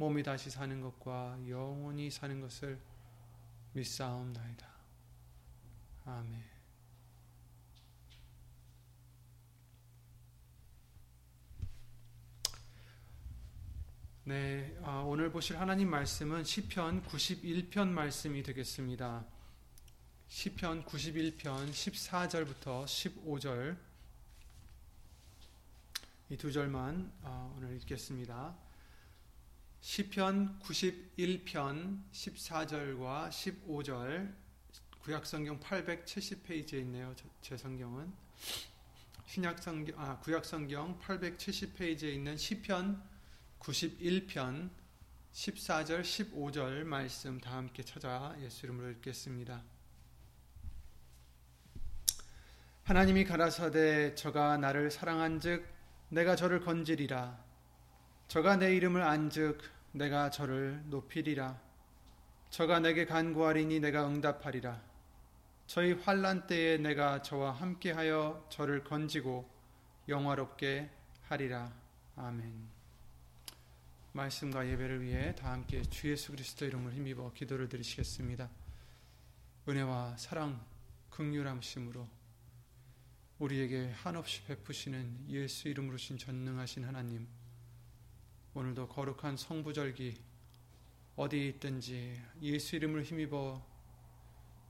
몸이 다시 사는 것과 영원히 사는 것을 믿사옵나이다. 아멘. 네, 아, 오늘 보실 하나님 말씀은 시편 91편 말씀이 되겠습니다. 시편 91편 14절부터 15절 이 두 절만 아, 오늘 읽겠습니다. 시편 91편 14절과 15절 구약성경 870페이지에 있네요. 제 성경은 신약성경 아 구약성경 870페이지에 있는 시편 91편 14절 15절 말씀 다 함께 찾아 예수 이름으로 읽겠습니다. 하나님이 가라사대 저가 나를 사랑한즉 내가 저를 건지리라 저가 내 이름을 안즉 내가 저를 높이리라. 저가 내게 간구하리니 내가 응답하리라. 저희 환란 때에 내가 저와 함께하여 저를 건지고 영화롭게 하리라. 아멘. 말씀과 예배를 위해 다 함께 주 예수 그리스도 이름을 힘입어 기도를 드리시겠습니다. 은혜와 사랑, 극률함심으로 우리에게 한없이 베푸시는 예수 이름으로 신 전능하신 하나님 오늘도 거룩한 성부절기 어디에 있든지 예수 이름을 힘입어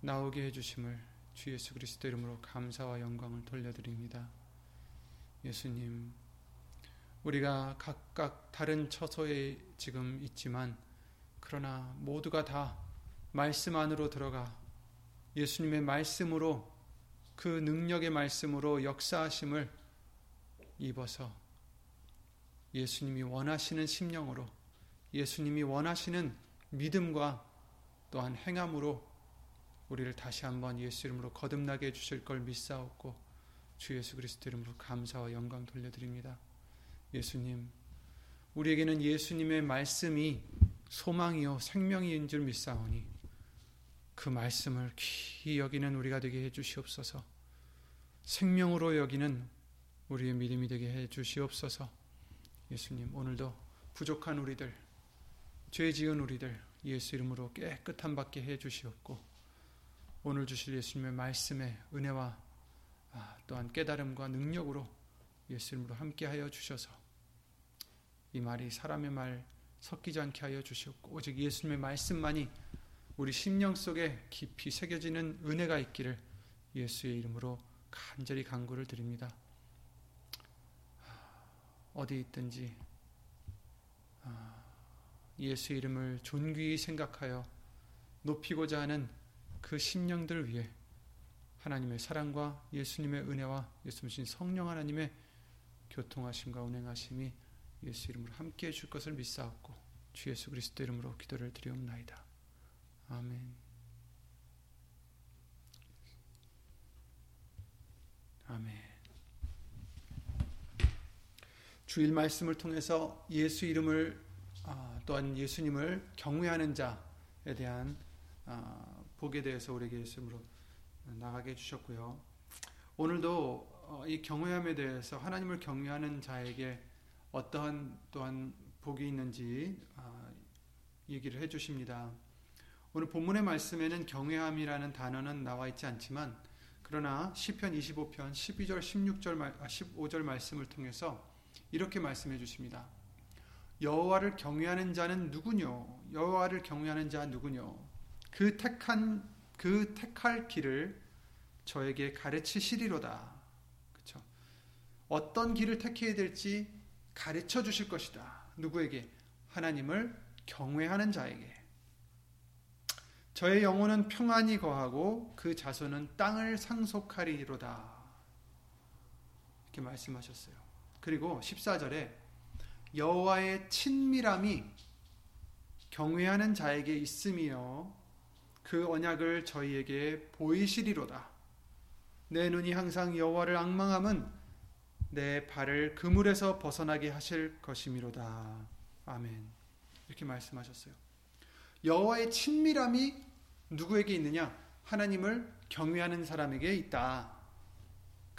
나오게 해주심을 주 예수 그리스도 이름으로 감사와 영광을 돌려드립니다. 예수님, 우리가 각각 다른 처소에 지금 있지만 그러나 모두가 다 말씀 안으로 들어가 예수님의 말씀으로 그 능력의 말씀으로 역사하심을 입어서 예수님이 원하시는 심령으로 예수님이 원하시는 믿음과 또한 행함으로 우리를 다시 한번 예수 이름으로 거듭나게 해주실 걸 믿사옵고 주 예수 그리스도 이름으로 감사와 영광 돌려드립니다. 예수님, 우리에게는 예수님의 말씀이 소망이요 생명인 줄 믿사오니 그 말씀을 귀히 여기는 우리가 되게 해주시옵소서. 생명으로 여기는 우리의 믿음이 되게 해주시옵소서. 예수님 오늘도 부족한 우리들 죄 지은 우리들 예수 이름으로 깨끗한 받게 해 주시옵고 오늘 주실 예수님의 말씀에 은혜와 아, 또한 깨달음과 능력으로 예수 이름으로 함께하여 주셔서 이 말이 사람의 말 섞이지 않게 하여 주시옵고 오직 예수님의 말씀만이 우리 심령 속에 깊이 새겨지는 은혜가 있기를 예수의 이름으로 간절히 간구를 드립니다. 어디 있든지 아, 예수 이름을 존귀히 생각하여 높이고자 하는 그 심령들 위해 하나님의 사랑과 예수님의 은혜와 예수님 성령 하나님의 교통하심과 운행하심이 예수 이름으로 함께 해 줄 것을 믿사옵고 주 예수 그리스도 이름으로 기도를 드리옵나이다. 아멘. 아멘. 주일 말씀을 통해서 예수 이름을 아, 또한 예수님을 경외하는 자에 대한 아, 복에 대해서 우리에게 예수님으로 나가게 해주셨고요. 오늘도 어, 이 경외함에 대해서 하나님을 경외하는 자에게 어떠한 또한 복이 있는지 아, 얘기를 해주십니다. 오늘 본문의 말씀에는 경외함이라는 단어는 나와 있지 않지만 그러나 시편 25편 12절 16절 15절 말씀을 통해서 이렇게 말씀해 주십니다. 여호와를 경외하는 자는 누구뇨? 여호와를 경외하는 자 누구뇨? 그 택한 그 택할 길을 저에게 가르치시리로다. 어떤 길을 택해야 될지 가르쳐 주실 것이다. 누구에게? 하나님을 경외하는 자에게. 저의 영혼은 평안히 거하고 그 자손은 땅을 상속하리로다. 이렇게 말씀하셨어요. 그리고 14절에 여호와의 친밀함이 경외하는 자에게 있으며 그 언약을 저희에게 보이시리로다. 내 눈이 항상 여호와를 악망함은 내 발을 그물에서 벗어나게 하실 것이미로다. 아멘. 이렇게 말씀하셨어요. 여호와의 친밀함이 누구에게 있느냐? 하나님을 경외하는 사람에게 있다.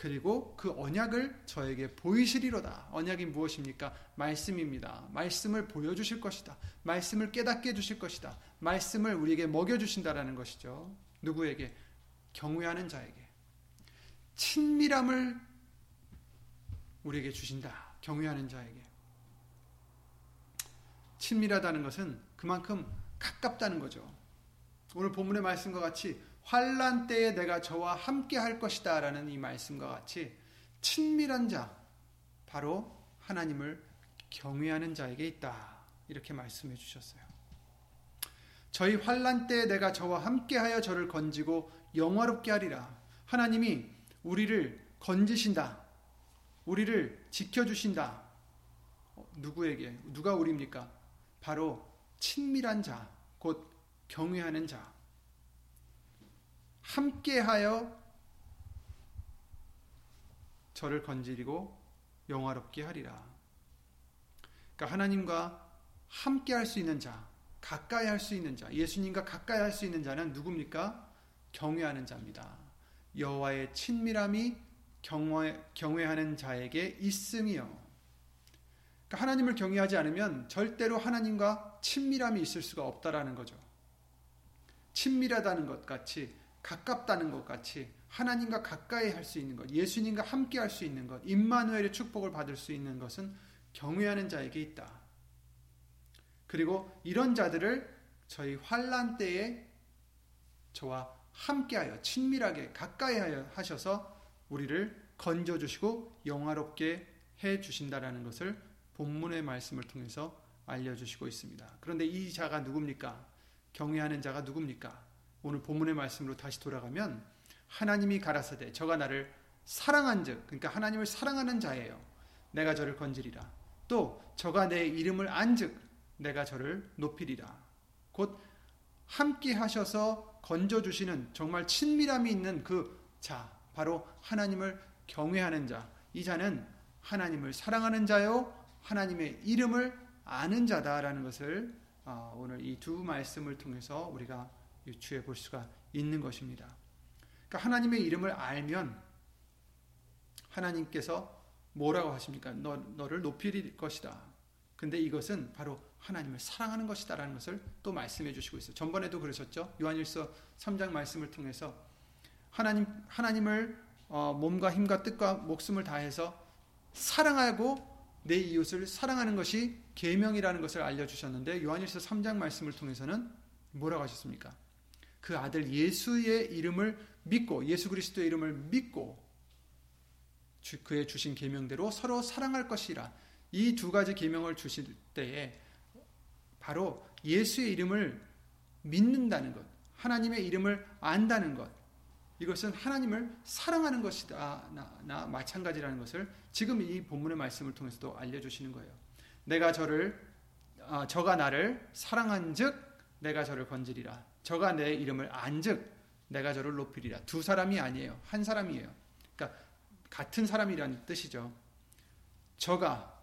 그리고 그 언약을 저에게 보이시리로다. 언약이 무엇입니까? 말씀입니다. 말씀을 보여주실 것이다. 말씀을 깨닫게 해주실 것이다. 말씀을 우리에게 먹여주신다라는 것이죠. 누구에게? 경외하는 자에게. 친밀함을 우리에게 주신다. 경외하는 자에게. 친밀하다는 것은 그만큼 가깝다는 거죠. 오늘 본문의 말씀과 같이 환란 때에 내가 저와 함께 할 것이다라는 이 말씀과 같이 친밀한 자 바로 하나님을 경외하는 자에게 있다. 이렇게 말씀해 주셨어요. 저희 환란 때에 내가 저와 함께하여 저를 건지고 영화롭게 하리라. 하나님이 우리를 건지신다. 우리를 지켜주신다. 어, 누구에게? 누가 우리입니까? 바로 친밀한 자, 곧 경외하는 자. 함께하여 저를 건지리고 영화롭게 하리라. 그러니까 하나님과 함께 할 수 있는 자, 가까이 할 수 있는 자, 예수님과 가까이 할 수 있는 자는 누굽니까? 경외하는 자입니다. 여호와의 친밀함이 경외, 경외하는 자에게 있으며 그러니까 하나님을 경외하지 않으면 절대로 하나님과 친밀함이 있을 수가 없다라는 거죠. 친밀하다는 것 같이 가깝다는 것 같이 하나님과 가까이 할 수 있는 것, 예수님과 함께 할 수 있는 것, 임마누엘의 축복을 받을 수 있는 것은 경외하는 자에게 있다. 그리고 이런 자들을 저희 환란 때에 저와 함께하여 친밀하게 가까이 하셔서 우리를 건져 주시고 영화롭게 해 주신다라는 것을 본문의 말씀을 통해서 알려 주시고 있습니다. 그런데 이 자가 누굽니까? 경외하는 자가 누굽니까? 오늘 본문의 말씀으로 다시 돌아가면 하나님이 가라사대 저가 나를 사랑한즉 그러니까 하나님을 사랑하는 자예요. 내가 저를 건지리라. 또 저가 내 이름을 안즉 내가 저를 높이리라. 곧 함께 하셔서 건져 주시는 정말 친밀함이 있는 그 자, 바로 하나님을 경외하는 자. 이 자는 하나님을 사랑하는 자요. 하나님의 이름을 아는 자다라는 것을 어, 오늘 이 두 말씀을 통해서 우리가 유추해 볼 수가 있는 것입니다. 그러니까 하나님의 이름을 알면 하나님께서 뭐라고 하십니까? 너, 너를 높일 것이다. 근데 이것은 바로 하나님을 사랑하는 것이다라는 것을 또 말씀해 주시고 있어요. 전번에도 그러셨죠? 요한일서 3장 말씀을 통해서 하나님 하나님을 어, 몸과 힘과 뜻과 목숨을 다해서 사랑하고 내 이웃을 사랑하는 것이 계명이라는 것을 알려 주셨는데 요한일서 3장 말씀을 통해서는 뭐라고 하셨습니까? 그 아들 예수의 이름을 믿고 예수 그리스도의 이름을 믿고 그의 주신 계명대로 서로 사랑할 것이라 이 두 가지 계명을 주실 때에 바로 예수의 이름을 믿는다는 것, 하나님의 이름을 안다는 것, 이것은 하나님을 사랑하는 것이다. 나, 나 마찬가지라는 것을 지금 이 본문의 말씀을 통해서도 알려주시는 거예요. 내가 저를 어, 저가 나를 사랑한즉 내가 저를 건지리라. 저가 내 이름을 안즉 내가 저를 높이리라. 두 사람이 아니에요. 한 사람이에요. 그러니까 같은 사람이라는 뜻이죠. 저가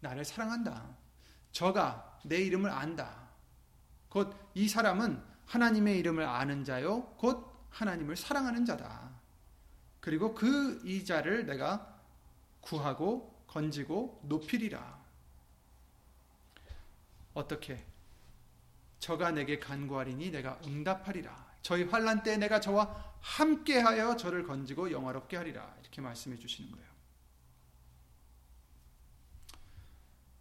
나를 사랑한다. 저가 내 이름을 안다. 곧 이 사람은 하나님의 이름을 아는 자요. 곧 하나님을 사랑하는 자다. 그리고 그 이자를 내가 구하고 건지고 높이리라. 어떻게? 저가 내게 간구하리니 내가 응답하리라. 저희 환란 때 내가 저와 함께하여 저를 건지고 영화롭게 하리라. 이렇게 말씀해 주시는 거예요.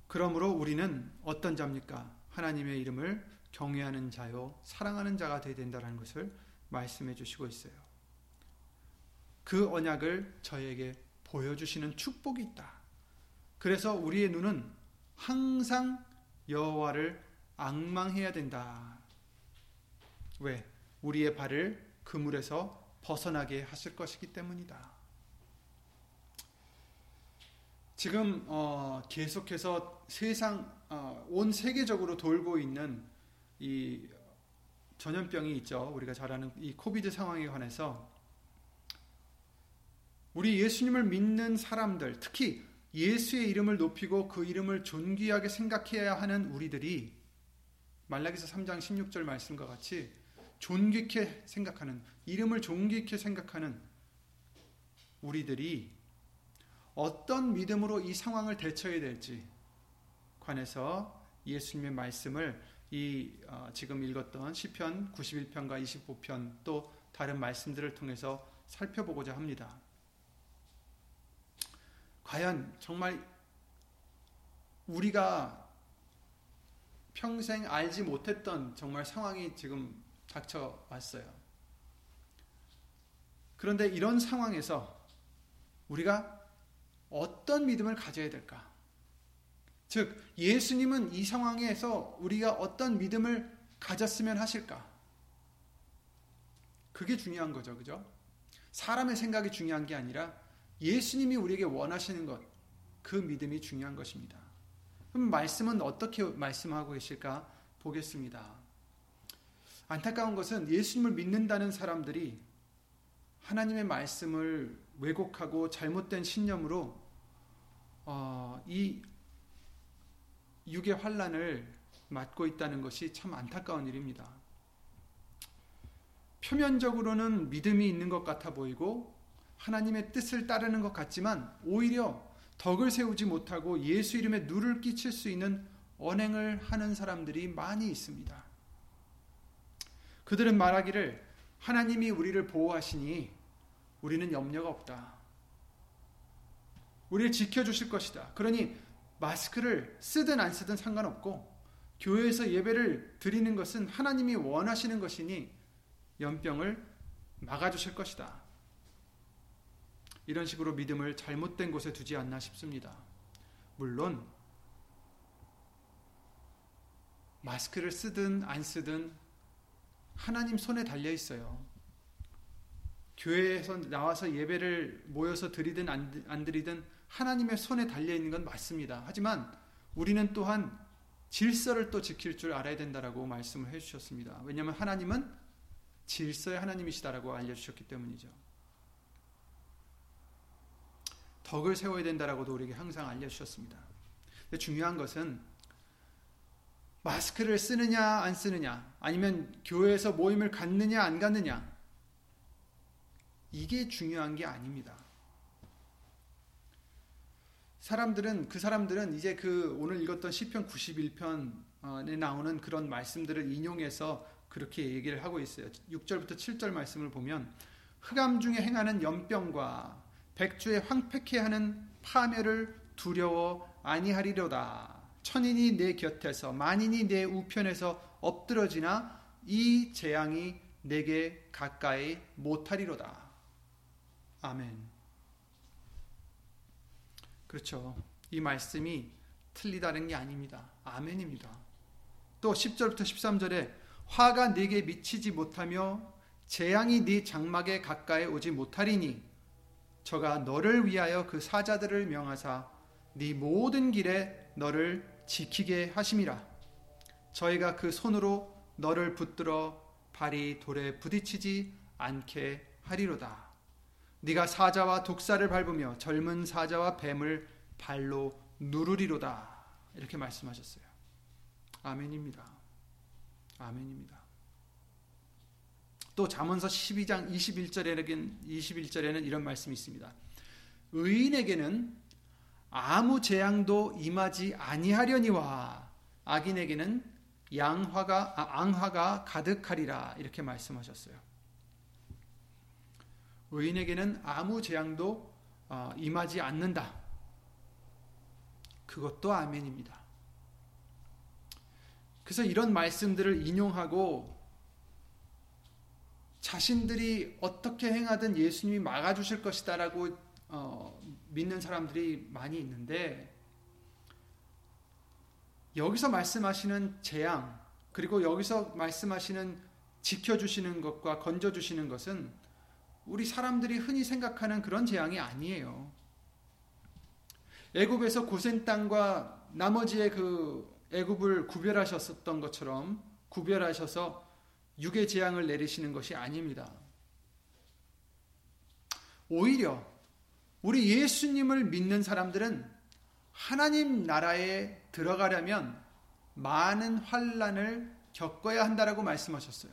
그러므로 우리는 어떤 자입니까? 하나님의 이름을 경외하는 자요 사랑하는 자가 되어야 된다는 것을 말씀해 주시고 있어요. 그 언약을 저에게 보여주시는 축복이 있다. 그래서 우리의 눈은 항상 여호와를 악망해야 된다. 왜? 우리의 발을 그물에서 벗어나게 하실 것이기 때문이다. 지금 어, 계속해서 세상 어, 온 세계적으로 돌고 있는 이 전염병이 있죠. 우리가 잘 아는 이 코비드 상황에 관해서 우리 예수님을 믿는 사람들, 특히 예수의 이름을 높이고 그 이름을 존귀하게 생각해야 하는 우리들이 말라기서 3장 16절 말씀과 같이 존귀케 생각하는 이름을 존귀케 생각하는 우리들이 어떤 믿음으로 이 상황을 대처해야 될지 관해서 예수님의 말씀을 이 어, 지금 읽었던 시편 91편과 25편 또 다른 말씀들을 통해서 살펴보고자 합니다. 과연 정말 우리가 평생 알지 못했던 정말 상황이 지금 닥쳐왔어요. 그런데 이런 상황에서 우리가 어떤 믿음을 가져야 될까? 즉, 예수님은 이 상황에서 우리가 어떤 믿음을 가졌으면 하실까? 그게 중요한 거죠. 그죠? 사람의 생각이 중요한 게 아니라 예수님이 우리에게 원하시는 것, 그 믿음이 중요한 것입니다. 그럼 말씀은 어떻게 말씀하고 계실까 보겠습니다. 안타까운 것은 예수님을 믿는다는 사람들이 하나님의 말씀을 왜곡하고 잘못된 신념으로 어, 이 육의 환란을 맞고 있다는 것이 참 안타까운 일입니다. 표면적으로는 믿음이 있는 것 같아 보이고 하나님의 뜻을 따르는 것 같지만 오히려 덕을 세우지 못하고 예수 이름에 누를 끼칠 수 있는 언행을 하는 사람들이 많이 있습니다. 그들은 말하기를 하나님이 우리를 보호하시니 우리는 염려가 없다. 우리를 지켜주실 것이다. 그러니 마스크를 쓰든 안 쓰든 상관없고 교회에서 예배를 드리는 것은 하나님이 원하시는 것이니 연병을 막아주실 것이다. 이런 식으로 믿음을 잘못된 곳에 두지 않나 싶습니다. 물론 마스크를 쓰든 안 쓰든 하나님 손에 달려 있어요. 교회에서 나와서 예배를 모여서 드리든 안 드리든 하나님의 손에 달려 있는 건 맞습니다. 하지만 우리는 또한 질서를 또 지킬 줄 알아야 된다라고 말씀을 해 주셨습니다. 왜냐하면 하나님은 질서의 하나님이시다라고 알려주셨기 때문이죠. 덕을 세워야 된다라고도 우리에게 항상 알려주셨습니다. 근데 중요한 것은 마스크를 쓰느냐 안 쓰느냐 아니면 교회에서 모임을 갖느냐 안 갖느냐 이게 중요한 게 아닙니다. 사람들은 그 사람들은 이제 그 오늘 읽었던 시편 91편에 나오는 그런 말씀들을 인용해서 그렇게 얘기를 하고 있어요. 6절부터 7절 말씀을 보면 흑암 중에 행하는 연병과 백주에 황폐케 하는 파멸을 두려워 아니하리로다. 천인이 내 곁에서 만인이 내 우편에서 엎드러지나 이 재앙이 내게 가까이 못하리로다. 아멘. 그렇죠. 이 말씀이 틀리다는 게 아닙니다. 아멘입니다. 또 10절부터 13절에 화가 네게 미치지 못하며 재앙이 네 장막에 가까이 오지 못하리니 저가 너를 위하여 그 사자들을 명하사 네 모든 길에 너를 지키게 하심이라. 저희가 그 손으로 너를 붙들어 발이 돌에 부딪히지 않게 하리로다. 네가 사자와 독사를 밟으며 젊은 사자와 뱀을 발로 누르리로다. 이렇게 말씀하셨어요. 아멘입니다. 아멘입니다 또 잠언서 12장 21절에는 21절에는 이런 말씀이 있습니다. 의인에게는 아무 재앙도 임하지 아니하려니와 악인에게는 양화가 아, 앙화가 가득하리라 이렇게 말씀하셨어요. 의인에게는 아무 재앙도 어, 임하지 않는다. 그것도 아멘입니다. 그래서 이런 말씀들을 인용하고 자신들이 어떻게 행하든 예수님이 막아주실 것이다라고 어, 믿는 사람들이 많이 있는데 여기서 말씀하시는 재앙 그리고 여기서 말씀하시는 지켜주시는 것과 건져주시는 것은 우리 사람들이 흔히 생각하는 그런 재앙이 아니에요. 애굽에서 고센 땅과 나머지의 그 애굽을 구별하셨었던 것처럼 구별하셔서 육의 재앙을 내리시는 것이 아닙니다. 오히려 우리 예수님을 믿는 사람들은 하나님 나라에 들어가려면 많은 환란을 겪어야 한다라고 말씀하셨어요.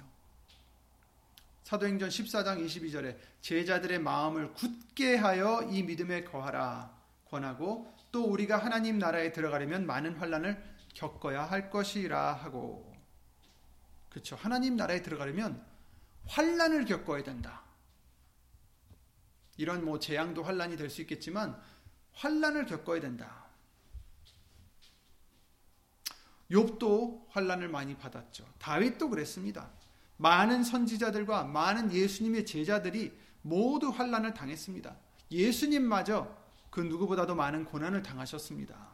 사도행전 14장 22절에 제자들의 마음을 굳게 하여 이 믿음에 거하라 권하고 또 우리가 하나님 나라에 들어가려면 많은 환란을 겪어야 할 것이라 하고 그렇죠. 하나님 나라에 들어가려면 환란을 겪어야 된다. 이런 뭐 재앙도 환란이 될 수 있겠지만 환란을 겪어야 된다. 욥도 환란을 많이 받았죠. 다윗도 그랬습니다. 많은 선지자들과 많은 예수님의 제자들이 모두 환란을 당했습니다. 예수님마저 그 누구보다도 많은 고난을 당하셨습니다.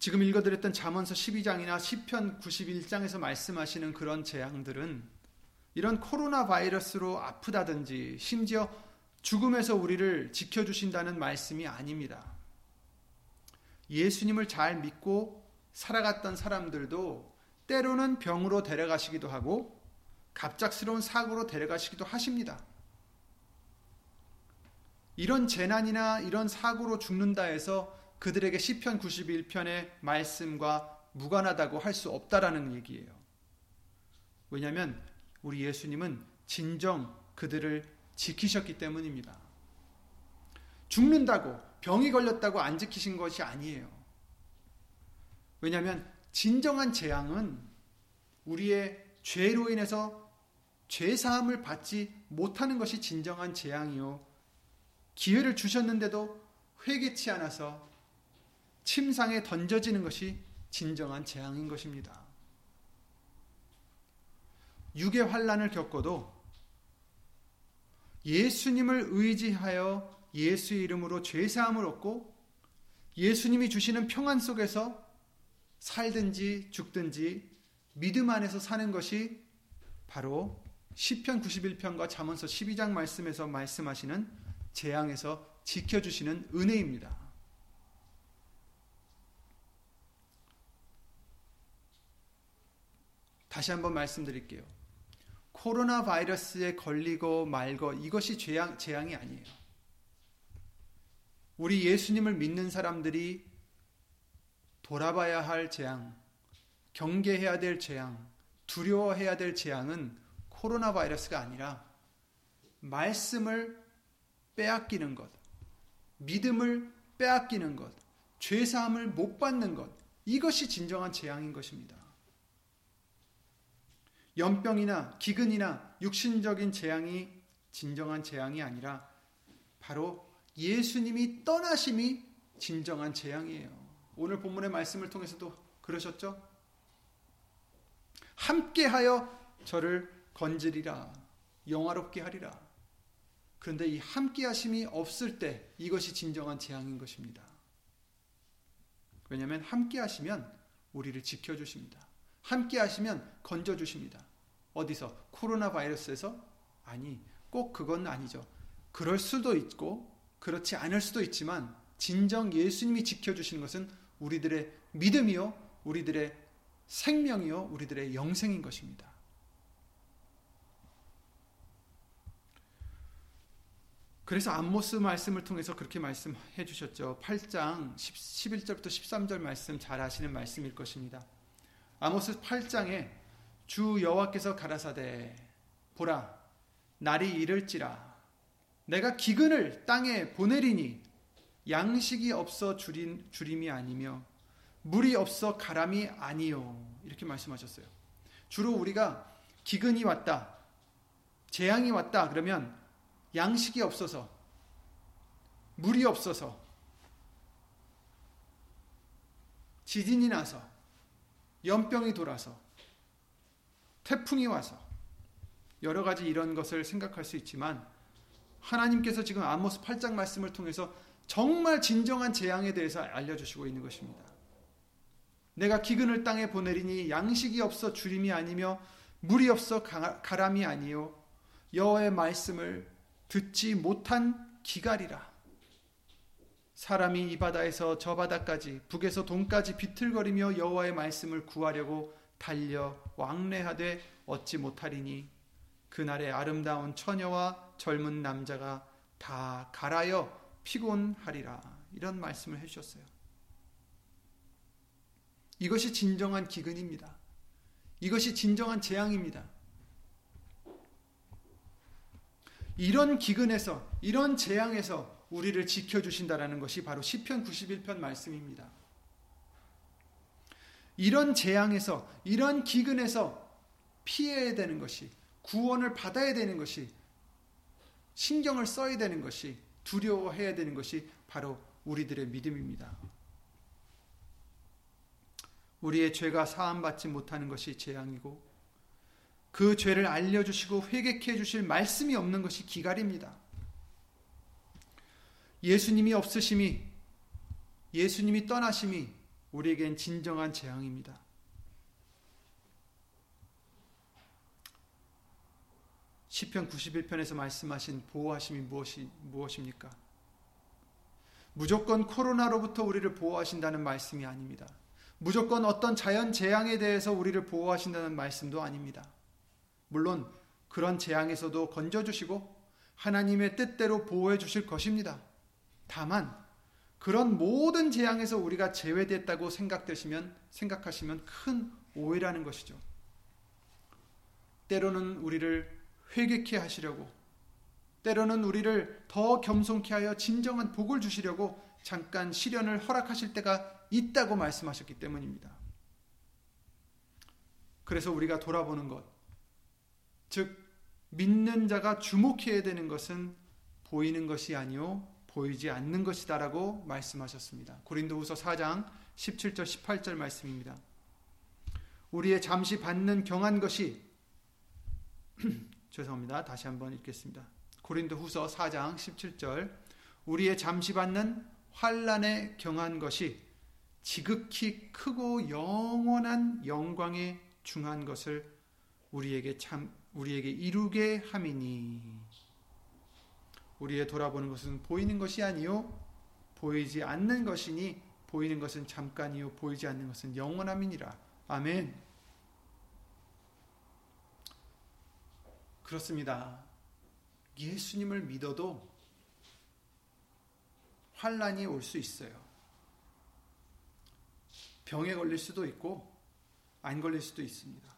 지금 읽어드렸던 잠언서 12장이나 시편 91장에서 말씀하시는 그런 재앙들은 이런 코로나 바이러스로 아프다든지 심지어 죽음에서 우리를 지켜주신다는 말씀이 아닙니다. 예수님을 잘 믿고 살아갔던 사람들도 때로는 병으로 데려가시기도 하고 갑작스러운 사고로 데려가시기도 하십니다. 이런 재난이나 이런 사고로 죽는다 해서 그들에게 시편 91편의 말씀과 무관하다고 할 수 없다라는 얘기예요. 왜냐하면 우리 예수님은 진정 그들을 지키셨기 때문입니다. 죽는다고 병이 걸렸다고 안 지키신 것이 아니에요. 왜냐하면 진정한 재앙은 우리의 죄로 인해서 죄 사함을 받지 못하는 것이 진정한 재앙이요. 기회를 주셨는데도 회개치 않아서 침상에 던져지는 것이 진정한 재앙인 것입니다. 육의 환란을 겪어도 예수님을 의지하여 예수의 이름으로 죄 사함을 얻고 예수님이 주시는 평안 속에서 살든지 죽든지 믿음 안에서 사는 것이 바로 시편 91편과 잠언서 12장 말씀에서 말씀하시는 재앙에서 지켜 주시는 은혜입니다. 다시 한번 말씀드릴게요. 코로나 바이러스에 걸리고 말고 이것이 재앙, 재앙이 아니에요. 우리 예수님을 믿는 사람들이 돌아봐야 할 재앙, 경계해야 될 재앙, 두려워해야 될 재앙은 코로나 바이러스가 아니라 말씀을 빼앗기는 것, 믿음을 빼앗기는 것, 죄사함을 못 받는 것, 이것이 진정한 재앙인 것입니다. 연병이나 기근이나 육신적인 재앙이 진정한 재앙이 아니라 바로 예수님이 떠나심이 진정한 재앙이에요. 오늘 본문의 말씀을 통해서도 그러셨죠? 함께하여 저를 건지리라, 영화롭게 하리라. 그런데 이 함께하심이 없을 때 이것이 진정한 재앙인 것입니다. 왜냐하면 함께하시면 우리를 지켜주십니다. 함께하시면 건져주십니다. 어디서? 코로나 바이러스에서? 아니, 꼭 그건 아니죠. 그럴 수도 있고, 그렇지 않을 수도 있지만, 진정 예수님이 지켜주시는 것은 우리들의 믿음이요, 우리들의 생명이요, 우리들의 영생인 것입니다. 그래서 암모스 말씀을 통해서 그렇게 말씀해 주셨죠. 8장 11절부터 13절 말씀 잘 아시는 말씀일 것입니다. 아모스 8장에 주 여호와께서 가라사대 보라 날이 이를지라 내가 기근을 땅에 보내리니 양식이 없어 줄인, 줄임이 아니며 물이 없어 가람이 아니요 이렇게 말씀하셨어요. 주로 우리가 기근이 왔다 재앙이 왔다 그러면 양식이 없어서 물이 없어서 지진이 나서 연병이 돌아서 태풍이 와서 여러 가지 이런 것을 생각할 수 있지만 하나님께서 지금 아모스 8장 말씀을 통해서 정말 진정한 재앙에 대해서 알려주시고 있는 것입니다. 내가 기근을 땅에 보내리니 양식이 없어 주림이 아니며 물이 없어 가람이 아니요 여호와의 말씀을 듣지 못한 기갈이라. 사람이 이 바다에서 저 바다까지 북에서 동까지 비틀거리며 여호와의 말씀을 구하려고 달려 왕래하되 얻지 못하리니 그날의 아름다운 처녀와 젊은 남자가 다 갈아여 피곤하리라 이런 말씀을 해주셨어요. 이것이 진정한 기근입니다. 이것이 진정한 재앙입니다. 이런 기근에서 이런 재앙에서 우리를 지켜 주신다라는 것이 바로 시편 91편 말씀입니다. 이런 재앙에서 이런 기근에서 피해야 되는 것이 구원을 받아야 되는 것이 신경을 써야 되는 것이 두려워해야 되는 것이 바로 우리들의 믿음입니다. 우리의 죄가 사함받지 못하는 것이 재앙이고 그 죄를 알려주시고 회개케 해주실 말씀이 없는 것이 기갈입니다. 예수님이 없으심이 예수님이 떠나심이 우리에겐 진정한 재앙입니다. 시편 91편에서 말씀하신 보호하심이 무엇이 무엇입니까? 무조건 코로나로부터 우리를 보호하신다는 말씀이 아닙니다. 무조건 어떤 자연 재앙에 대해서 우리를 보호하신다는 말씀도 아닙니다. 물론 그런 재앙에서도 건져 주시고 하나님의 뜻대로 보호해 주실 것입니다. 다만 그런 모든 재앙에서 우리가 제외됐다고 생각되시면 생각하시면 큰 오해라는 것이죠. 때로는 우리를 회개케 하시려고 때로는 우리를 더 겸손케 하여 진정한 복을 주시려고 잠깐 시련을 허락하실 때가 있다고 말씀하셨기 때문입니다. 그래서 우리가 돌아보는 것, 즉 믿는 자가 주목해야 되는 것은 보이는 것이 아니요 보이지 않는 것이다라고 말씀하셨습니다. 고린도후서 4장 17절 18절 말씀입니다. 우리의 잠시 받는 경한 것이 죄송합니다. 다시 한번 읽겠습니다. 고린도후서 4장 17절 우리의 잠시 받는 환란에 경한 것이 지극히 크고 영원한 영광에 중한 것을 우리에게 참 우리에게 이루게 함이니 우리의 돌아보는 것은 보이는 것이 아니요 보이지 않는 것이니 보이는 것은 잠깐이요 보이지 않는 것은 영원함이니라 아멘 그렇습니다 예수님을 믿어도 환란이 올 수 있어요 병에 걸릴 수도 있고 안 걸릴 수도 있습니다.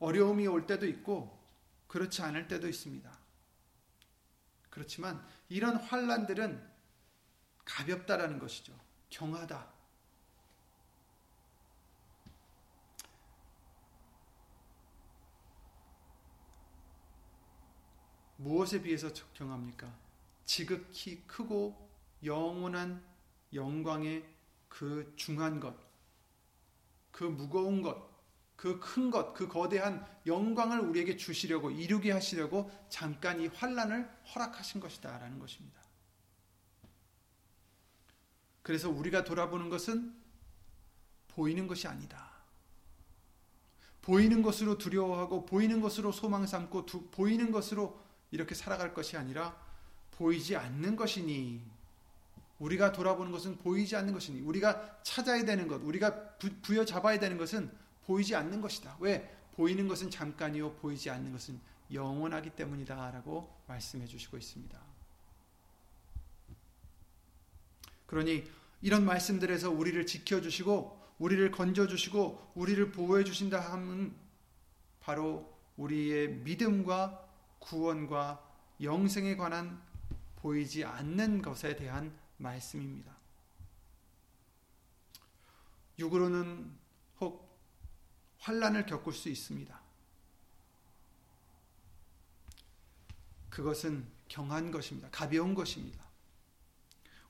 어려움이 올 때도 있고 그렇지 않을 때도 있습니다. 그렇지만 이런 환란들은 가볍다라는 것이죠. 경하다. 무엇에 비해서 경합니까? 지극히 크고 영원한 영광의 그 중한 것, 그 무거운 것, 그 큰 것, 그 거대한 영광을 우리에게 주시려고 이루게 하시려고 잠깐 이 환란을 허락하신 것이다라는 것입니다. 그래서 우리가 돌아보는 것은 보이는 것이 아니다. 보이는 것으로 두려워하고 보이는 것으로 소망 삼고 두, 보이는 것으로 이렇게 살아갈 것이 아니라 보이지 않는 것이니 우리가 돌아보는 것은 보이지 않는 것이니 우리가 찾아야 되는 것, 우리가 부, 여 잡아야 되는 것은 보이지 않는 것이다. 왜? 보이는 것은 잠깐이요 보이지 않는 것은 영원하기 때문이다라고 말씀해 주시고 있습니다. 그러니 이런 말씀들에서 우리를 지켜 주시고 우리를 건져 주시고 우리를 보호해 주신다 하면 바로 우리의 믿음과 구원과 영생에 관한 보이지 않는 것에 대한 말씀입니다. 육으로는 혹 환란을 겪을 수 있습니다. 그것은 경한 것입니다. 가벼운 것입니다.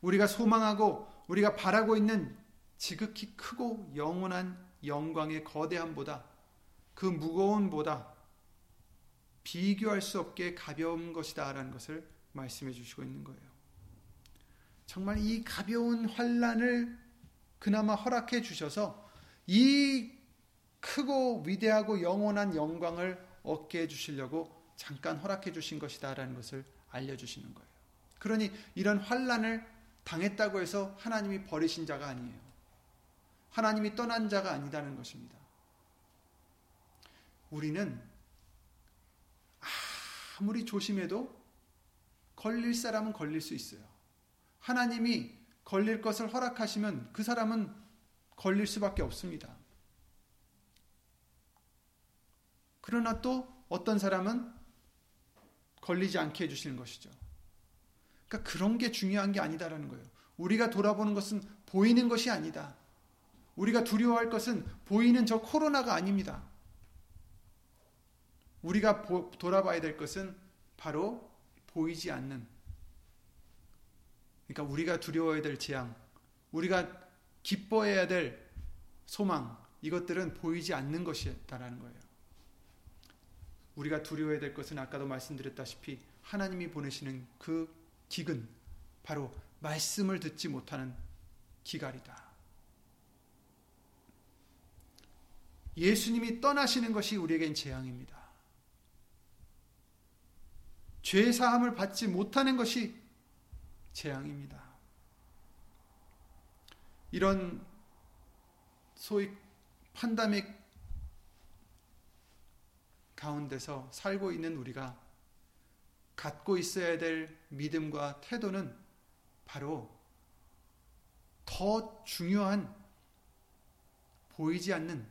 우리가 소망하고 우리가 바라고 있는 지극히 크고 영원한 영광의 거대함보다 그 무거움보다 비교할 수 없게 가벼운 것이다라는 것을 말씀해 주시고 있는 거예요. 정말 이 가벼운 환란을 그나마 허락해 주셔서 이 크고 위대하고 영원한 영광을 얻게 해 주시려고 잠깐 허락해 주신 것이다라는 것을 알려 주시는 거예요. 그러니 이런 환란을 당했다고 해서 하나님이 버리신 자가 아니에요. 하나님이 떠난 자가 아니다는 것입니다. 우리는 아무리 조심해도 걸릴 사람은 걸릴 수 있어요. 하나님이 걸릴 것을 허락하시면 그 사람은 걸릴 수밖에 없습니다. 그러나 또 어떤 사람은 걸리지 않게 해주시는 것이죠. 그러니까 그런 게 중요한 게 아니다라는 거예요. 우리가 돌아보는 것은 보이는 것이 아니다. 우리가 두려워할 것은 보이는 저 코로나가 아닙니다. 우리가 보, 돌아봐야 될 것은 바로 보이지 않는 그러니까 우리가 두려워해야 될 재앙, 우리가 기뻐해야 될 소망, 이것들은 보이지 않는 것이다라는 거예요. 우리가 두려워해야 될 것은 아까도 말씀드렸다시피 하나님이 보내시는 그 기근, 바로 말씀을 듣지 못하는 기갈이다. 예수님이 떠나시는 것이 우리에겐 재앙입니다. 죄 사함을 받지 못하는 것이 재앙입니다. 이런 소위 판다믹 가운데서 살고 있는 우리가 갖고 있어야 될 믿음과 태도는 바로 더 중요한 보이지 않는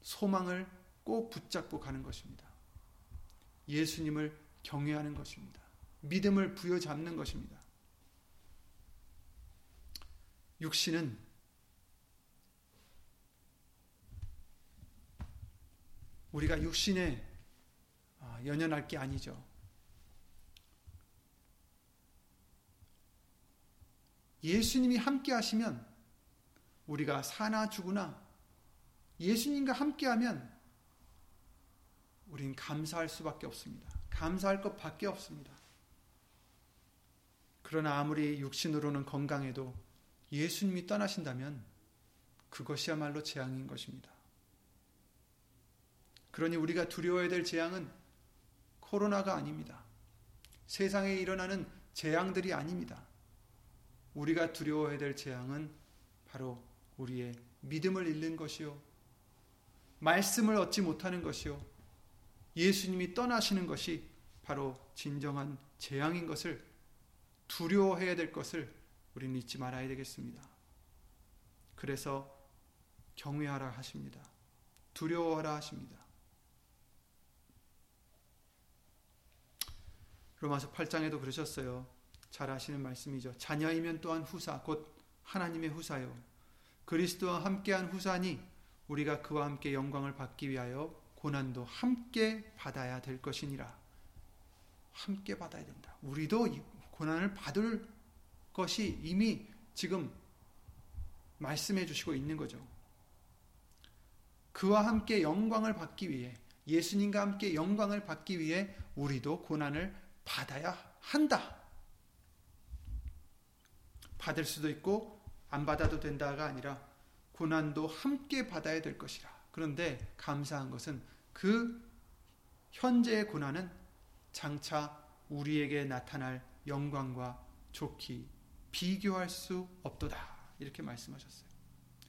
소망을 꼭 붙잡고 가는 것입니다. 예수님을 경외하는 것입니다. 믿음을 부여잡는 것입니다. 육신은 우리가 육신에 아, 연연할 게 아니죠. 예수님이 함께 하시면 우리가 사나 죽으나 예수님과 함께 하면 우린 감사할 수밖에 없습니다. 감사할 것밖에 없습니다. 그러나 아무리 육신으로는 건강해도 예수님이 떠나신다면 그것이야말로 재앙인 것입니다. 그러니 우리가 두려워야 될 재앙은 코로나가 아닙니다. 세상에 일어나는 재앙들이 아닙니다. 우리가 두려워야 될 재앙은 바로 우리의 믿음을 잃는 것이요. 말씀을 얻지 못하는 것이요. 예수님이 떠나시는 것이 바로 진정한 재앙인 것을 두려워해야 될 것을 우리는 잊지 말아야 되겠습니다. 그래서 경외하라 하십니다. 두려워하라 하십니다. 로마서 8장에도 그러셨어요. 잘 아시는 말씀이죠. 자녀이면 또한 후사, 곧 하나님의 후사요. 그리스도와 함께한 후사니 우리가 그와 함께 영광을 받기 위하여 고난도 함께 받아야 될 것이니라. 함께 받아야 된다. 우리도 고난을 받을 것이 이미 지금 말씀해 주시고 있는 거죠. 그와 함께 영광을 받기 위해 예수님과 함께 영광을 받기 위해 우리도 고난을 받아야 한다. 받을 수도 있고 안 받아도 된다가 아니라 고난도 함께 받아야 될 것이라. 그런데 감사한 것은 그 현재의 고난은 장차 우리에게 나타날 영광과 좋기 비교할 수 없도다. 이렇게 말씀하셨어요.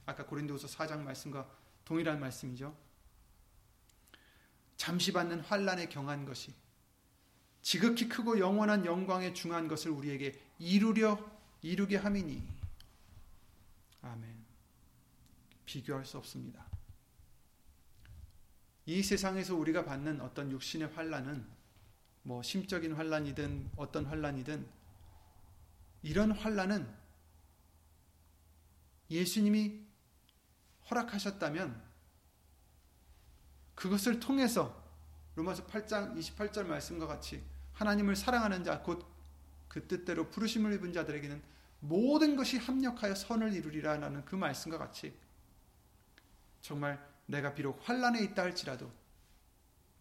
아까 고린도후서 4장 말씀과 동일한 말씀이죠. 잠시 받는 환란에 경한 것이 지극히 크고 영원한 영광에 중한 것을 우리에게 이루려 이루게 함이니 아멘. 비교할 수 없습니다. 이 세상에서 우리가 받는 어떤 육신의 환란은 뭐 심적인 환란이든 어떤 환란이든 이런 환란은 예수님이 허락하셨다면 그것을 통해서 로마서 8장 28절 말씀과 같이 하나님을 사랑하는 자 곧 그 뜻대로 부르심을 입은 자들에게는 모든 것이 합력하여 선을 이루리라라는 그 말씀과 같이 정말 내가 비록 환란에 있다 할지라도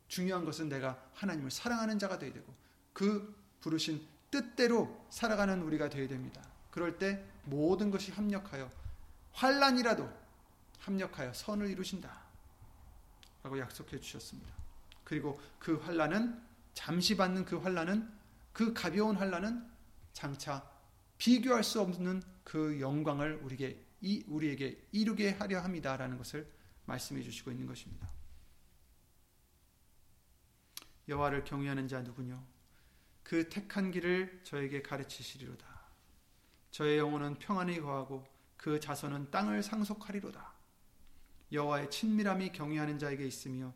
중요한 것은 내가 하나님을 사랑하는 자가 되어야 되고 그 부르신 뜻대로 살아가는 우리가 되어야 됩니다. 그럴 때 모든 것이 합력하여 환란이라도 합력하여 선을 이루신다. 라고 약속해 주셨습니다. 그리고 그 환란은 잠시 받는 그 환란은 그 가벼운 환란은 장차 비교할 수 없는 그 영광을 우리에게 우리에게 이루게 하려 합니다라는 것을 말씀해 주시고 있는 것입니다. 여호와를 경외하는 자 누구뇨? 그 택한 길을 저에게 가르치시리로다. 저의 영혼은 평안히 거하고 그 자손은 땅을 상속하리로다. 여호와의 친밀함이 경외하는 자에게 있으며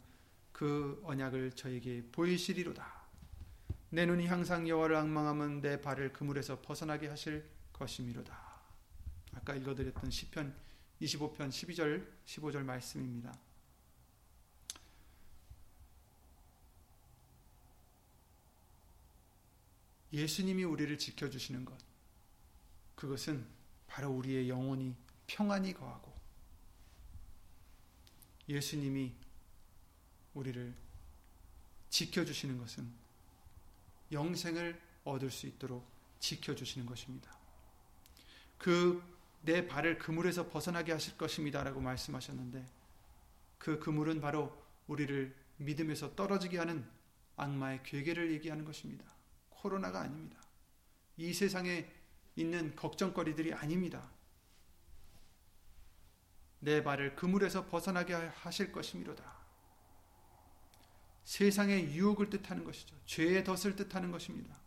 그 언약을 저에게 보이시리로다. 내 눈이 항상 여호와를 악망하면 내 발을 그물에서 벗어나게 하실 것이미로다. 아까 읽어드렸던 시편 25편 12절 15절 말씀입니다. 예수님이 우리를 지켜주시는 것 그것은 바로 우리의 영혼이 평안히 거하고 예수님이 우리를 지켜주시는 것은 영생을 얻을 수 있도록 지켜주시는 것입니다. 그 내 발을 그물에서 벗어나게 하실 것입니다. 라고 말씀하셨는데 그 그물은 바로 우리를 믿음에서 떨어지게 하는 악마의 괴계를 얘기하는 것입니다. 코로나가 아닙니다. 이 세상에 있는 걱정거리들이 아닙니다. 내 발을 그물에서 벗어나게 하실 것이미로다. 세상의 유혹을 뜻하는 것이죠. 죄의 덫을 뜻하는 것입니다.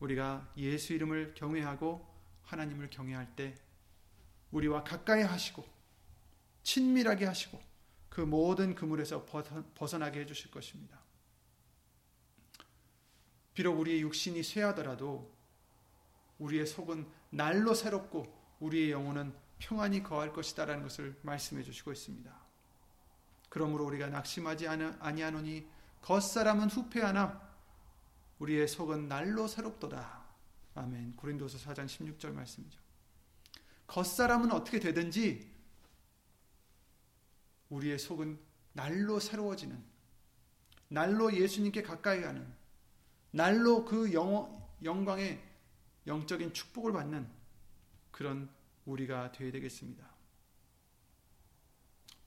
우리가 예수 이름을 경외하고 하나님을 경외할 때 우리와 가까이 하시고 친밀하게 하시고 그 모든 그물에서 벗어나게 해주실 것입니다. 비록 우리의 육신이 쇠하더라도 우리의 속은 날로 새롭고 우리의 영혼은 평안히 거할 것이다라는 것을 말씀해 주시고 있습니다. 그러므로 우리가 낙심하지 아니하노니 겉사람은 후패하나 우리의 속은 날로 새롭도다. 아멘. 고린도서 4장 16절 말씀이죠. 겉사람은 어떻게 되든지 우리의 속은 날로 새로워지는 날로 예수님께 가까이 가는 날로 그 영, 영광의 영적인 축복을 받는 그런 우리가 되어야 되겠습니다.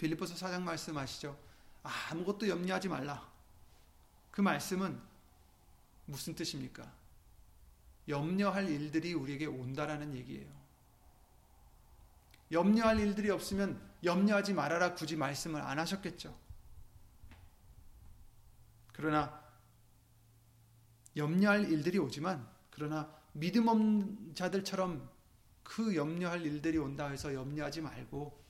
빌리포스 사장 말씀하시죠. 아무것도 염려하지 말라. 그 말씀은 무슨 뜻입니까? 염려할 일들이 우리에게 온다라는 얘기예요. 염려할 일들이 없으면 염려하지 말아라 굳이 말씀을 안 하셨겠죠. 그러나 염려할 일들이 오지만 그러나 믿음 없는 자들처럼 그 염려할 일들이 온다 해서 염려하지 말고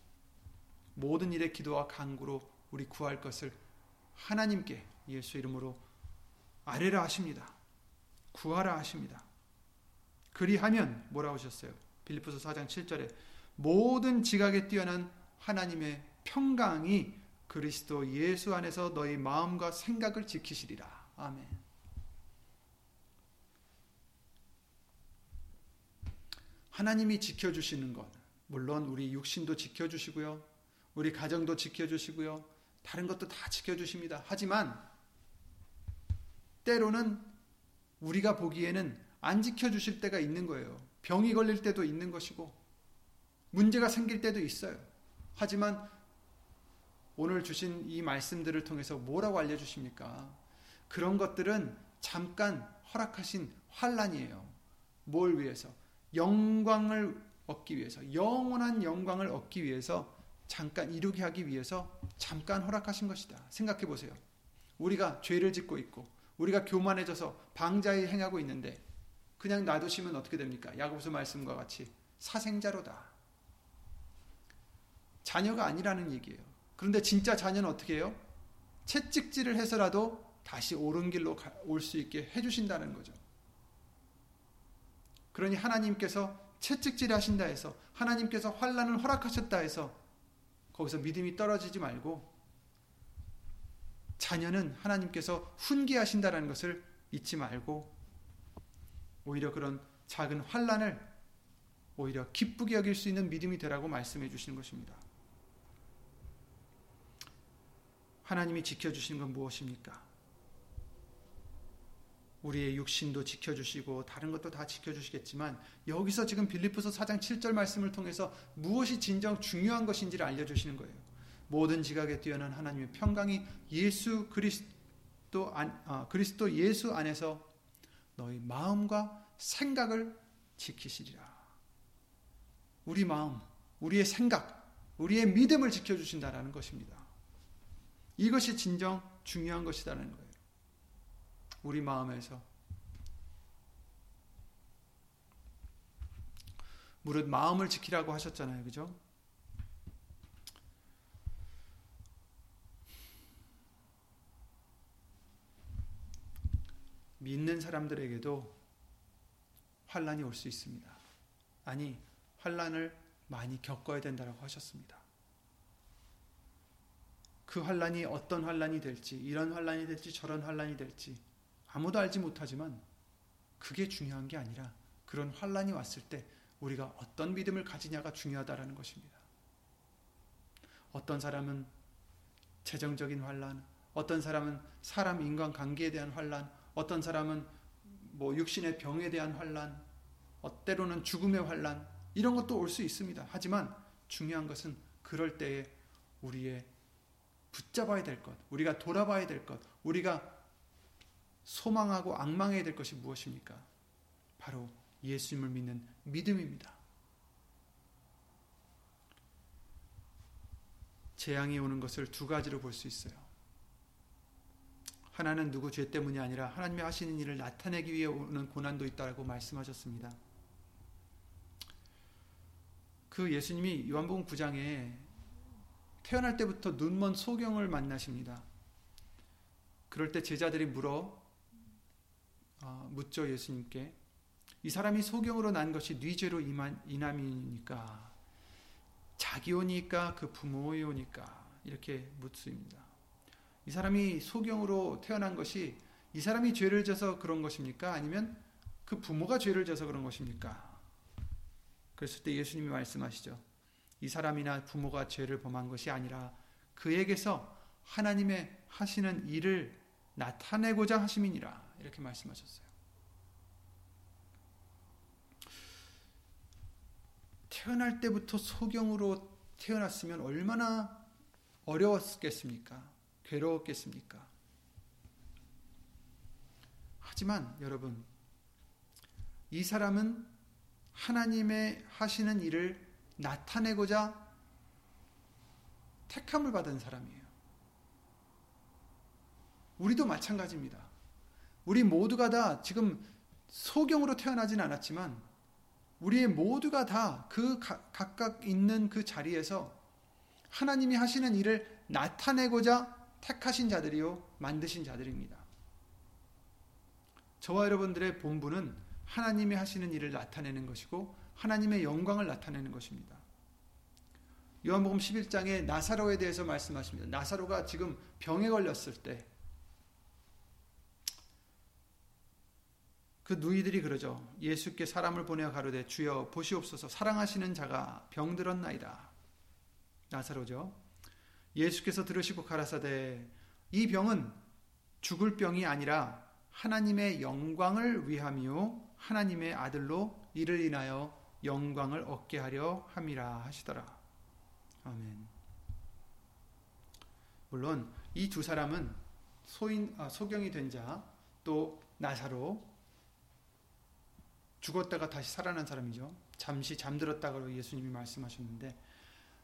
모든 일에 기도와 간구로 우리 구할 것을 하나님께 예수 이름으로 아뢰라 하십니다. 구하라 하십니다. 그리하면 뭐라고 하셨어요? 빌리포스 4장 7절에 모든 지각에 뛰어난 하나님의 평강이 그리스도 예수 안에서 너희 마음과 생각을 지키시리라. 아멘. 하나님이 지켜주시는 것, 물론 우리 육신도 지켜주시고요, 우리 가정도 지켜주시고요, 다른 것도 다 지켜주십니다. 하지만, 때로는 우리가 보기에는 안 지켜주실 때가 있는 거예요. 병이 걸릴 때도 있는 것이고, 문제가 생길 때도 있어요. 하지만, 오늘 주신 이 말씀들을 통해서 뭐라고 알려주십니까? 그런 것들은 잠깐 허락하신 환란이에요. 뭘 위해서? 영광을 얻기 위해서 영원한 영광을 얻기 위해서 잠깐 이루게 하기 위해서 잠깐 허락하신 것이다. 생각해 보세요. 우리가 죄를 짓고 있고 우리가 교만해져서 방자에 행하고 있는데 그냥 놔두시면 어떻게 됩니까? 야고보서 말씀과 같이 사생자로다. 자녀가 아니라는 얘기예요. 그런데 진짜 자녀는 어떻게 해요? 채찍질을 해서라도 다시 옳은 길로 올 수 있게 해주신다는 거죠. 그러니 하나님께서 채찍질 하신다 해서 하나님께서 환란을 허락하셨다 해서 거기서 믿음이 떨어지지 말고 자녀는 하나님께서 훈계하신다라는 것을 잊지 말고 오히려 그런 작은 환란을 오히려 기쁘게 여길 수 있는 믿음이 되라고 말씀해 주시는 것입니다. 하나님이 지켜 주시는 건 무엇입니까? 우리의 육신도 지켜주시고 다른 것도 다 지켜주시겠지만 여기서 지금 빌립보서 4장 7절 말씀을 통해서 무엇이 진정 중요한 것인지를 알려주시는 거예요. 모든 지각에 뛰어난 하나님의 평강이 예수 그리스도 안, 아, 그리스도 예수 안에서 너희 마음과 생각을 지키시리라. 우리 마음, 우리의 생각, 우리의 믿음을 지켜주신다라는 것입니다. 이것이 진정 중요한 것이라는 거예요. 우리 마음에서 무릇 마음을 지키라고 하셨잖아요. 그죠? 믿는 사람들에게도 환란이 올 수 있습니다. 아니, 환란을 많이 겪어야 된다고 하셨습니다. 그 환란이 어떤 환란이 될지, 이런 환란이 될지, 저런 환란이 될지 아무도 알지 못하지만 그게 중요한 게 아니라 그런 환란이 왔을 때 우리가 어떤 믿음을 가지냐가 중요하다라는 것입니다. 어떤 사람은 재정적인 환란, 어떤 사람은 사람 인간 관계에 대한 환란, 어떤 사람은 뭐 육신의 병에 대한 환란, 어, 때로는 죽음의 환란 이런 것도 올 수 있습니다. 하지만 중요한 것은 그럴 때에 우리의 붙잡아야 될 것, 우리가 돌아봐야 될 것, 우리가 소망하고 악망해야 될 것이 무엇입니까? 바로 예수님을 믿는 믿음입니다. 재앙이 오는 것을 두 가지로 볼 수 있어요. 하나는 누구 죄 때문이 아니라 하나님이 하시는 일을 나타내기 위해 오는 고난도 있다고 말씀하셨습니다. 그 예수님이 요한복음 9장에 태어날 때부터 눈먼 소경을 만나십니다. 그럴 때 제자들이 물어 어, 묻죠 예수님께 이 사람이 소경으로 난 것이 네 죄로 인함이니까 자기 오니까 그 부모의 오니까 이렇게 묻습니다. 이 사람이 소경으로 태어난 것이 이 사람이 죄를 져서 그런 것입니까? 아니면 그 부모가 죄를 져서 그런 것입니까? 그랬을 때 예수님이 말씀하시죠. 이 사람이나 부모가 죄를 범한 것이 아니라 그에게서 하나님의 하시는 일을 나타내고자 하심이니라. 이렇게 말씀하셨어요. 태어날 때부터 소경으로 태어났으면 얼마나 어려웠겠습니까? 괴로웠겠습니까? 하지만 여러분, 이 사람은 하나님의 하시는 일을 나타내고자 택함을 받은 사람이에요. 우리도 마찬가지입니다. 우리 모두가 다 지금 소경으로 태어나진 않았지만 우리의 모두가 다 그 각각 있는 그 자리에서 하나님이 하시는 일을 나타내고자 택하신 자들이요 만드신 자들입니다. 저와 여러분들의 본분은 하나님이 하시는 일을 나타내는 것이고 하나님의 영광을 나타내는 것입니다. 요한복음 11장에 나사로에 대해서 말씀하십니다. 나사로가 지금 병에 걸렸을 때 그 누이들이 그러죠. 예수께 사람을 보내어 가로되 주여 보시옵소서 사랑하시는 자가 병들었나이다. 나사로죠. 예수께서 들으시고 가라사대 이 병은 죽을 병이 아니라 하나님의 영광을 위함이요 하나님의 아들로 이를 인하여 영광을 얻게 하려 함이라 하시더라. 아멘. 물론 이 두 사람은 소인 아, 소경이 된 자 또 나사로 죽었다가 다시 살아난 사람이죠. 잠시 잠들었다고 예수님이 말씀하셨는데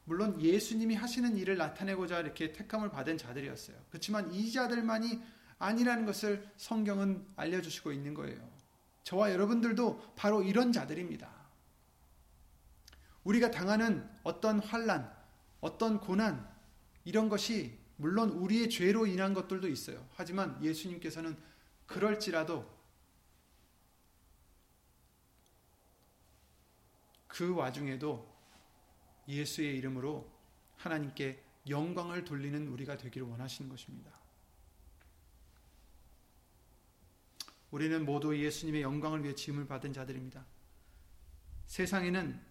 물론 예수님이 하시는 일을 나타내고자 이렇게 택함을 받은 자들이었어요. 그렇지만 이 자들만이 아니라는 것을 성경은 알려주시고 있는 거예요. 저와 여러분들도 바로 이런 자들입니다. 우리가 당하는 어떤 환란, 어떤 고난 이런 것이 물론 우리의 죄로 인한 것들도 있어요. 하지만 예수님께서는 그럴지라도 그 와중에도 예수의 이름으로 하나님께 영광을 돌리는 우리가 되기를 원하시는 것입니다. 우리는 모두 예수님의 영광을 위해 지음을 받은 자들입니다. 세상에는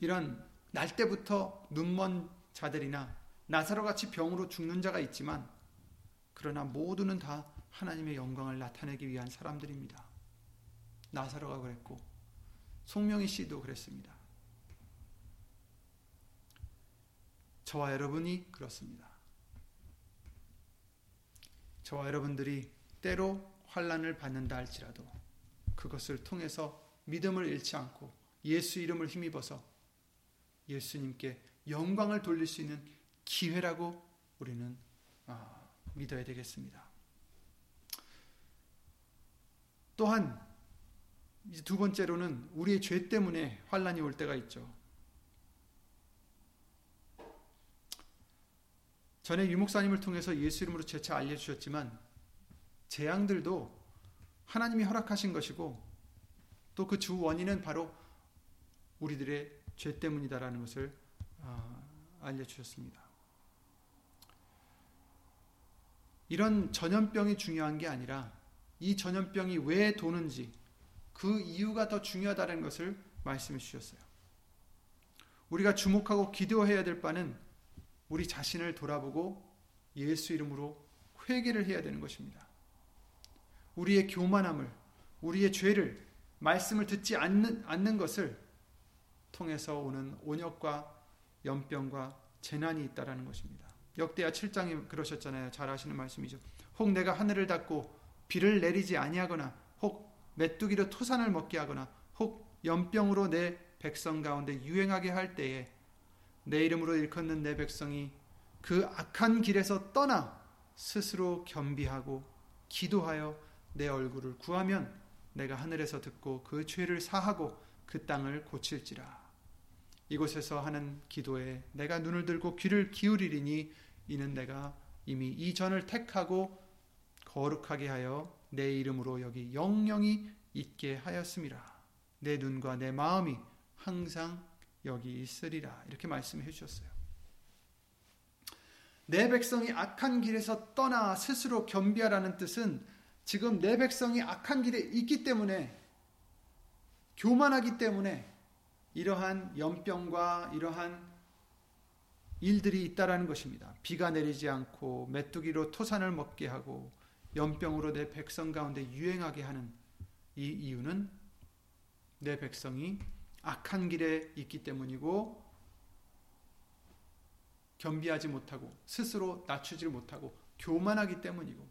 이런 날 때부터 눈먼 자들이나 나사로 같이 병으로 죽는 자가 있지만 그러나 모두는 다 하나님의 영광을 나타내기 위한 사람들입니다. 나사로가 그랬고 송명희 씨도 그랬습니다. 저와 여러분이 그렇습니다. 저와 여러분들이 때로 환란을 받는다 할지라도 그것을 통해서 믿음을 잃지 않고 예수 이름을 힘입어서 예수님께 영광을 돌릴 수 있는 기회라고 우리는 아, 믿어야 되겠습니다. 또한 두 번째로는 우리의 죄 때문에 환란이 올 때가 있죠. 전에 유목사님을 통해서 예수 이름으로 재차 알려주셨지만 재앙들도 하나님이 허락하신 것이고 또 그 주 원인은 바로 우리들의 죄 때문이다라는 것을 아, 알려주셨습니다. 이런 전염병이 중요한 게 아니라 이 전염병이 왜 도는지 그 이유가 더 중요하다는 것을 말씀해 주셨어요. 우리가 주목하고 기도해야 될 바는 우리 자신을 돌아보고 예수 이름으로 회개를 해야 되는 것입니다. 우리의 교만함을, 우리의 죄를, 말씀을 듣지 않는, 않는 것을 통해서 오는 온역과 연병과 재난이 있다라는 것입니다. 역대하 7장에 그러셨잖아요. 잘 아시는 말씀이죠. 혹 내가 하늘을 닫고 비를 내리지 아니하거나 혹 메뚜기로 토산을 먹게 하거나 혹 연병으로 내 백성 가운데 유행하게 할 때에 내 이름으로 일컫는 내 백성이 그 악한 길에서 떠나 스스로 겸비하고 기도하여 내 얼굴을 구하면 내가 하늘에서 듣고 그 죄를 사하고 그 땅을 고칠지라. 이곳에서 하는 기도에 내가 눈을 들고 귀를 기울이리니 이는 내가 이미 이 전을 택하고 거룩하게 하여 내 이름으로 여기 영영이 있게 하였음이라. 내 눈과 내 마음이 항상 여기 있으리라. 이렇게 말씀해 주셨어요. 내 백성이 악한 길에서 떠나 스스로 겸비하라는 뜻은 지금 내 백성이 악한 길에 있기 때문에 교만하기 때문에 이러한 연병과 이러한 일들이 있다라는 것입니다. 비가 내리지 않고 메뚜기로 토산을 먹게 하고 연병으로 내 백성 가운데 유행하게 하는 이 이유는 내 백성이 악한 길에 있기 때문이고 겸비하지 못하고 스스로 낮추지 못하고 교만하기 때문이고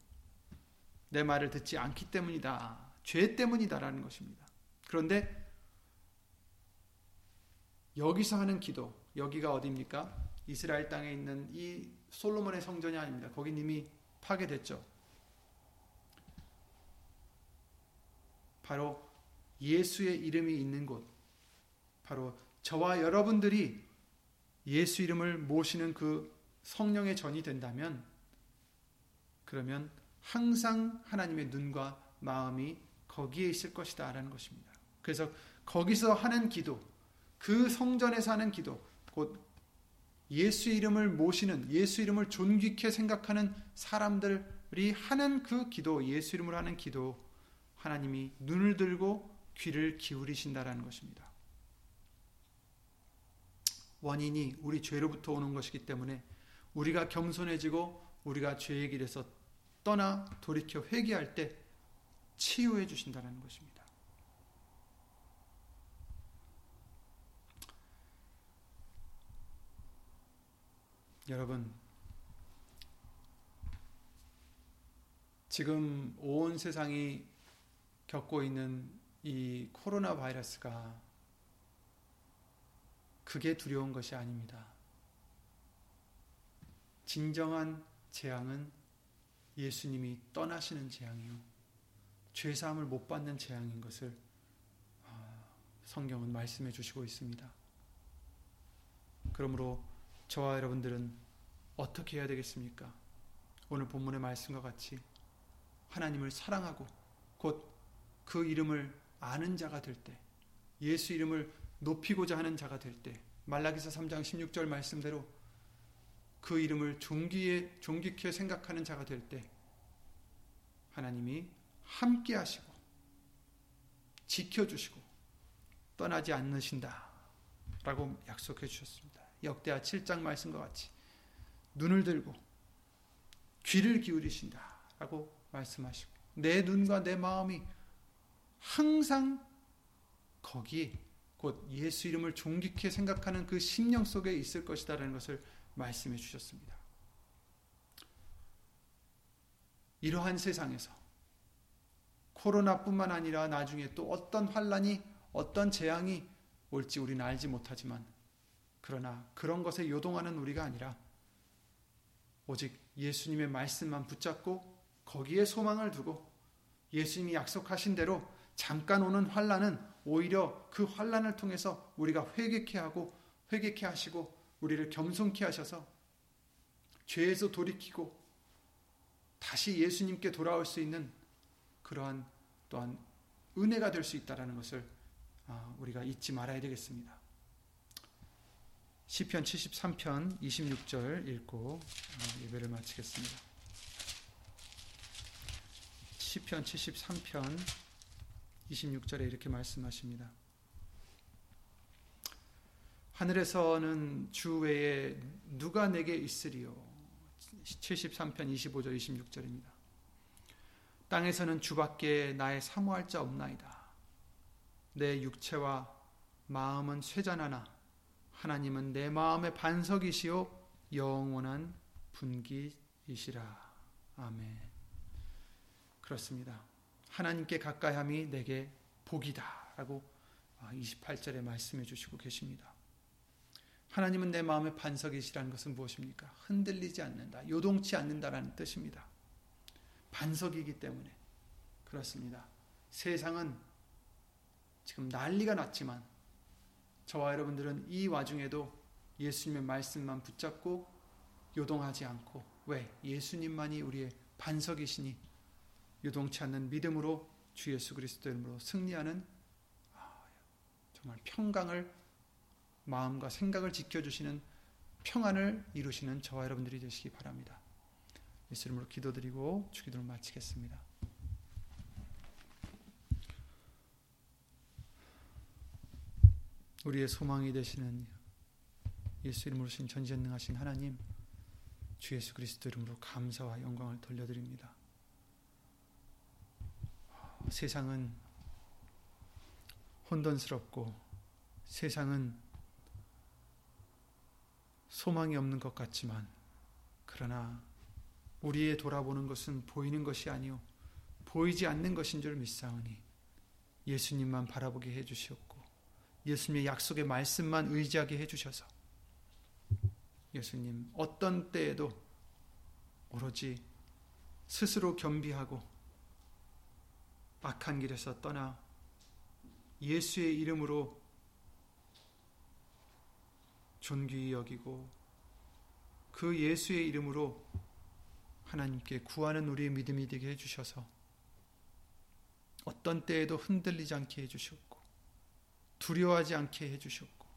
내 말을 듣지 않기 때문이다. 죄 때문이다라는 것입니다. 그런데 여기서 하는 기도, 여기가 어디입니까? 이스라엘 땅에 있는 이 솔로몬의 성전이 아닙니다. 거긴 이미 파괴됐죠. 바로 예수의 이름이 있는 곳, 바로 저와 여러분들이 예수 이름을 모시는 그 성령의 전이 된다면, 그러면 항상 하나님의 눈과 마음이 거기에 있을 것이다. 라는 것입니다. 그래서 거기서 하는 기도, 그 성전에서 하는 기도, 곧 예수 이름을 모시는, 예수 이름을 존귀케 생각하는 사람들이 하는 그 기도, 예수 이름으로 하는 기도, 하나님이 눈을 들고 귀를 기울이신다라는 것입니다. 원인이 우리 죄로부터 오는 것이기 때문에 우리가 겸손해지고 우리가 죄의 길에서 떠나 돌이켜 회개할 때 치유해 주신다는 것입니다. 여러분, 지금 온 세상이 겪고 있는 이 코로나 바이러스가 그게 두려운 것이 아닙니다. 진정한 재앙은 예수님이 떠나시는 재앙이요. 죄사함을 못 받는 재앙인 것을 아, 성경은 말씀해 주시고 있습니다. 그러므로 저와 여러분들은 어떻게 해야 되겠습니까? 오늘 본문의 말씀과 같이 하나님을 사랑하고 곧 그 이름을 아는 자가 될 때, 예수 이름을 높이고자 하는 자가 될 때, 말라기서 3장 16절 말씀대로 그 이름을 존귀에 존귀케 생각하는 자가 될 때, 하나님이 함께 하시고 지켜 주시고 떠나지 않으신다. 라고 약속해 주셨습니다. 역대하 7장 말씀과 같이 눈을 들고 귀를 기울이신다. 라고 말씀하시고 내 눈과 내 마음이 항상 거기에 곧 예수 이름을 존귀케 생각하는 그 심령 속에 있을 것이다라는 것을 말씀해 주셨습니다. 이러한 세상에서 코로나뿐만 아니라 나중에 또 어떤 환란이 어떤 재앙이 올지 우리는 알지 못하지만 그러나 그런 것에 요동하는 우리가 아니라 오직 예수님의 말씀만 붙잡고 거기에 소망을 두고 예수님이 약속하신 대로 잠깐 오는 환란은 오히려 그 환란을 통해서 우리가 회개케 하고 회개케 하시고 우리를 겸손케 하셔서 죄에서 돌이키고 다시 예수님께 돌아올 수 있는 그러한 또한 은혜가 될 수 있다라는 것을 아, 우리가 잊지 말아야 되겠습니다. 시편 73편 26절 읽고 어, 예배를 마치겠습니다. 시편 73편 26절에 이렇게 말씀하십니다. 하늘에서는 주 외에 누가 내게 있으리요? 73편 25절 26절입니다. 땅에서는 주밖에 나의 사모할 자 없나이다. 내 육체와 마음은 쇠잔하나 하나님은 내 마음의 반석이시요 영원한 분기이시라. 아멘. 그렇습니다. 하나님께 가까이함이 내게 복이다라고 28절에 말씀해 주시고 계십니다. 하나님은 내 마음의 반석이시라는 것은 무엇입니까? 흔들리지 않는다, 요동치 않는다라는 뜻입니다. 반석이기 때문에 그렇습니다. 세상은 지금 난리가 났지만 저와 여러분들은 이 와중에도 예수님의 말씀만 붙잡고 요동하지 않고 왜 예수님만이 우리의 반석이시니 요동치 않는 믿음으로 주 예수 그리스도 이름으로 승리하는 아, 정말 평강을 마음과 생각을 지켜주시는 평안을 이루시는 저와 여러분들이 되시기 바랍니다. 예수 이름으로 기도드리고 주기도를 마치겠습니다. 우리의 소망이 되시는 예수 이름으로 신 전지전능하신 하나님 주 예수 그리스도 이름으로 감사와 영광을 돌려드립니다. 세상은 혼돈스럽고 세상은 소망이 없는 것 같지만 그러나 우리의 돌아보는 것은 보이는 것이 아니요 보이지 않는 것인 줄 믿사오니 예수님만 바라보게 해 주시옵고 예수님의 약속의 말씀만 의지하게 해 주셔서 예수님 어떤 때에도 오로지 스스로 겸비하고 악한 길에서 떠나 예수의 이름으로 존귀히 여기고 그 예수의 이름으로 하나님께 구하는 우리의 믿음이 되게 해주셔서 어떤 때에도 흔들리지 않게 해주셨고 두려워하지 않게 해주셨고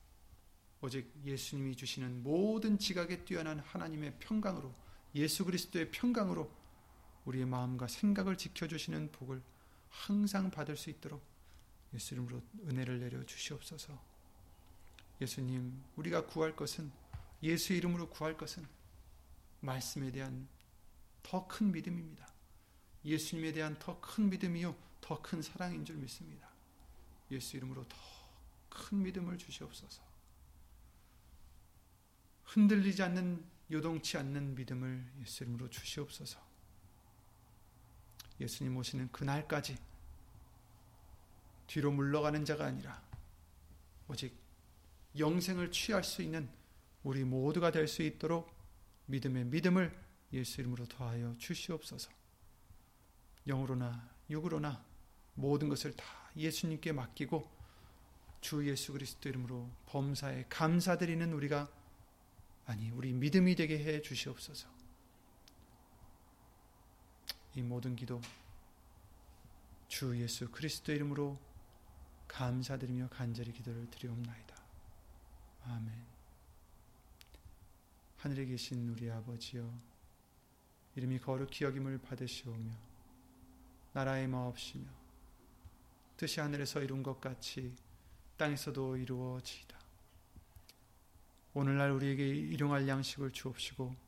오직 예수님이 주시는 모든 지각에 뛰어난 하나님의 평강으로 예수 그리스도의 평강으로 우리의 마음과 생각을 지켜주시는 복을 항상 받을 수 있도록 예수 이름으로 은혜를 내려 주시옵소서. 예수님, 우리가 구할 것은 예수 이름으로 구할 것은 말씀에 대한 더 큰 믿음입니다. 예수님에 대한 더 큰 믿음이요, 더 큰 사랑인 줄 믿습니다. 예수 이름으로 더 큰 믿음을 주시옵소서. 흔들리지 않는 요동치 않는 믿음을 예수 이름으로 주시옵소서. 예수님 오시는 그날까지 뒤로 물러가는 자가 아니라 오직 영생을 취할 수 있는 우리 모두가 될 수 있도록 믿음의 믿음을 예수 이름으로 더하여 주시옵소서. 영으로나 육으로나 모든 것을 다 예수님께 맡기고 주 예수 그리스도 이름으로 범사에 감사드리는 우리가 아니 우리 믿음이 되게 해 주시옵소서. 이 모든 기도 주 예수 그리스도 이름으로 감사드리며 간절히 기도를 드리옵나이다. 아멘. 하늘에 계신 우리 아버지여 이름이 거룩히 여김을 받으시오며 나라의 마옵시며 뜻이 하늘에서 이룬 것 같이 땅에서도 이루어지이다. 오늘날 우리에게 일용할 양식을 주옵시고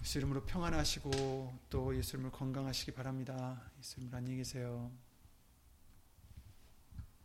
예수 이름으로 평안하시고 또 예수 이름으로 건강하시기 바랍니다. 예수 이름으로 안녕히 계세요.